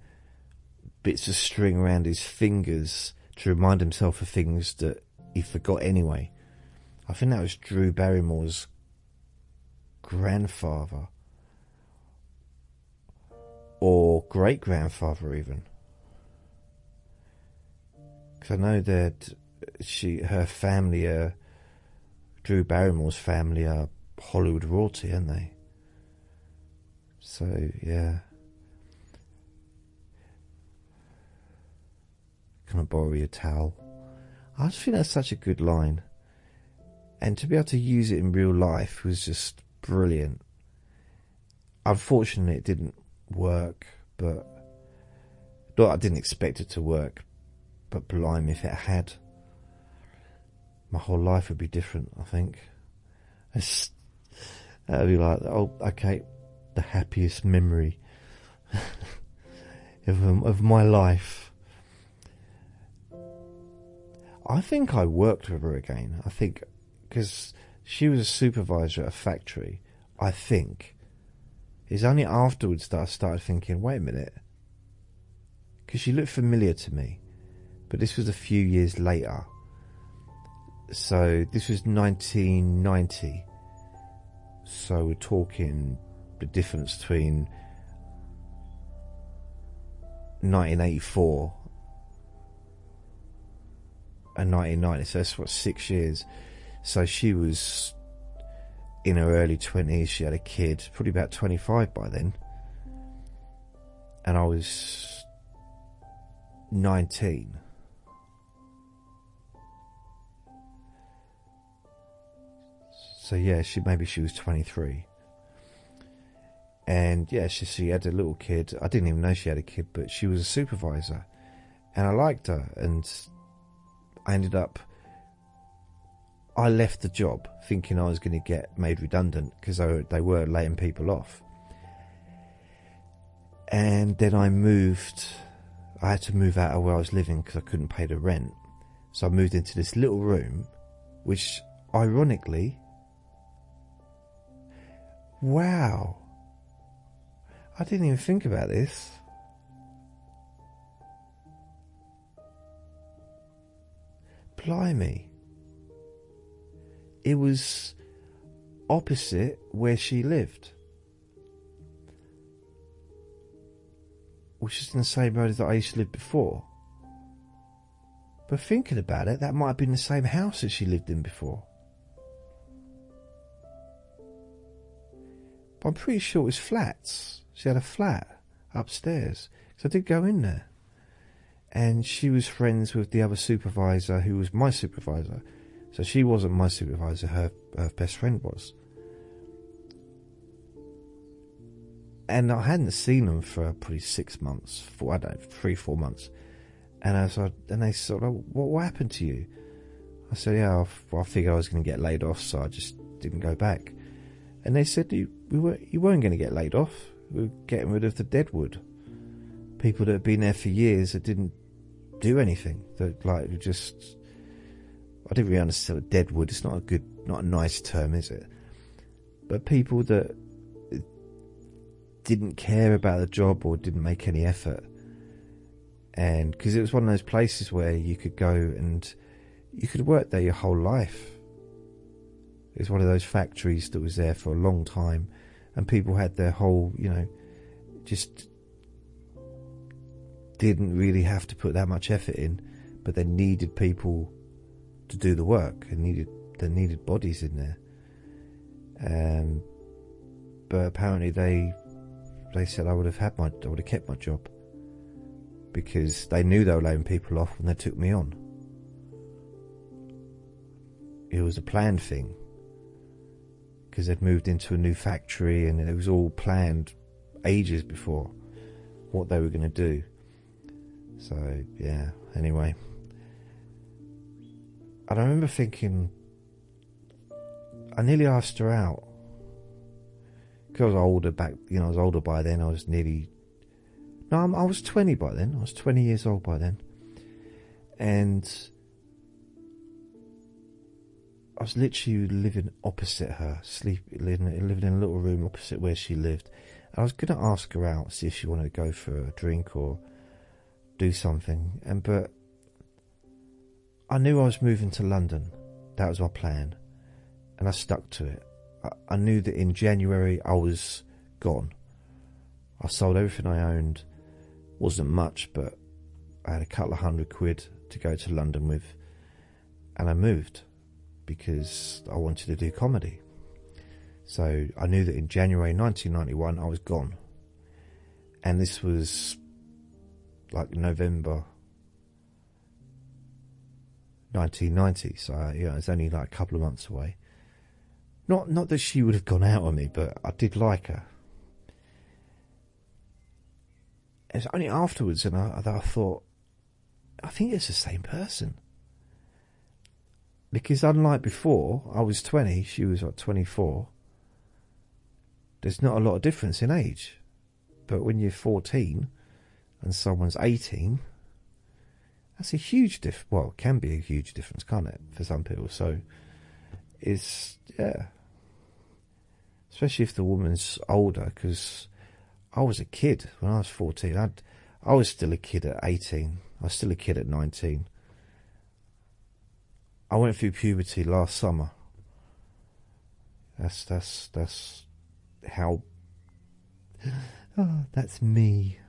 bits of string around his fingers to remind himself of things that he forgot anyway. I think that was Drew Barrymore's grandfather or great grandfather, even. Because I know that she, her family, uh, Drew Barrymore's family, are Hollywood royalty, aren't they? So yeah. Can I borrow your towel? I just think that's such a good line. And to be able to use it in real life was just brilliant. Unfortunately, it didn't work, but I didn't expect it to work. But blimey, if it had, my whole life would be different. I think. It's, that'd be like, oh, okay, the happiest memory of um, of my life. I think I worked with her again. I think because she was a supervisor at a factory. I think it's only afterwards that I started thinking, wait a minute, because she looked familiar to me, but this was a few years later. So this was 1990. So we're talking the difference between 1984 and 1990. So that's what six years. So she was in her early 20s. She had a kid, probably about 25 by then, and I was 19. So yeah, she maybe she was 23. And yeah, she, she had a little kid. I didn't even know she had a kid, but she was a supervisor. And I liked her. And I ended up. I left the job thinking I was going to get made redundant because they, they were laying people off. And then I moved. I had to move out of where I was living because I couldn't pay the rent. So I moved into this little room, which ironically. Wow I didn't even think about this. Blimey. It was opposite where she lived. which is in the same road that I used to live before. But thinking about it, that might have been the same house that she lived in before. But I'm pretty sure it was flats. She had a flat upstairs. So I did go in there. And she was friends with the other supervisor who was my supervisor. So she wasn't my supervisor, her, her best friend was. And I hadn't seen them for probably six months, four, I don't know, three, four months. And I like, and they sort of, what, what happened to you? I said, yeah, I, I figured I was going to get laid off, so I just didn't go back. And they said, you, we were, you weren't going to get laid off. We were getting rid of the deadwood. People that had been there for years that didn't do anything. That like just, I didn't really understand what deadwood. It's not a good, not a nice term, is it? But people that didn't care about the job or didn't make any effort. And because it was one of those places where you could go and you could work there your whole life. It was one of those factories that was there for a long time, and people had their whole, you know, just didn't really have to put that much effort in, but they needed people to do the work and needed they needed bodies in there. Um, but apparently they they said I would have had my I would have kept my job because they knew they were laying people off when they took me on. It was a planned thing because they'd moved into a new factory and it was all planned ages before what they were going to do. So yeah. Anyway, and I remember thinking, I nearly asked her out because I was older back. You know, I was older by then. I was nearly. No, I was 20 by then. I was 20 years old by then, and I was literally living opposite her, sleep living, living in a little room opposite where she lived. And I was going to ask her out, see if she wanted to go for a drink or do something, and but I knew I was moving to London. That was my plan, and I stuck to it. I, I knew that in January I was gone. I sold everything I owned. wasn't much, but I had a couple of hundred quid to go to London with, and I moved because I wanted to do comedy. So I knew that in January 1991 I was gone. And this was like November 1990, so you know it's only like a couple of months away. Not not that she would have gone out on me, but I did like her. It's only afterwards and I, that I thought, I think it's the same person because unlike before, I was 20, she was like 24. There's not a lot of difference in age. But when you're 14 and someone's 18, that's a huge diff. Well, it can be a huge difference, can't it, for some people? So it's, yeah. Especially if the woman's older, because I was a kid when I was 14. I'd, I was still a kid at 18. I was still a kid at 19. I went through puberty last summer. That's that's that's how. Oh, that's me.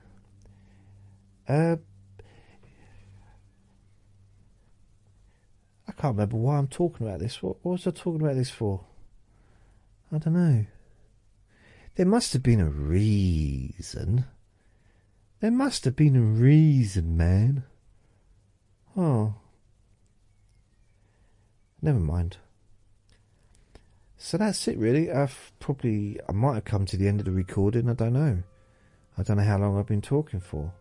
Uh, I can't remember why I'm talking about this. What, what was I talking about this for? I don't know. There must have been a reason. There must have been a reason, man. Oh. Never mind. So that's it, really. I've probably, I might have come to the end of the recording. I don't know. I don't know how long I've been talking for.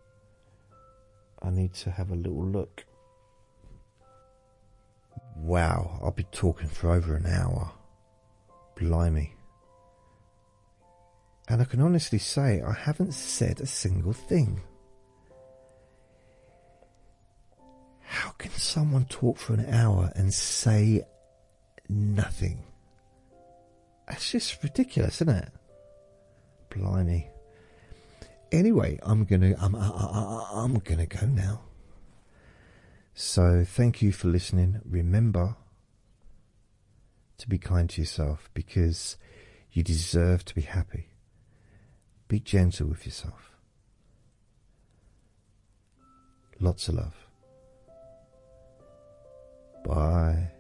I need to have a little look. Wow, I've been talking for over an hour. Blimey. And I can honestly say I haven't said a single thing. How can someone talk for an hour and say nothing? That's just ridiculous, isn't it? Blimey. Anyway, I'm gonna I'm I, I, I'm gonna go now. So thank you for listening. Remember to be kind to yourself because you deserve to be happy. Be gentle with yourself. Lots of love. Bye.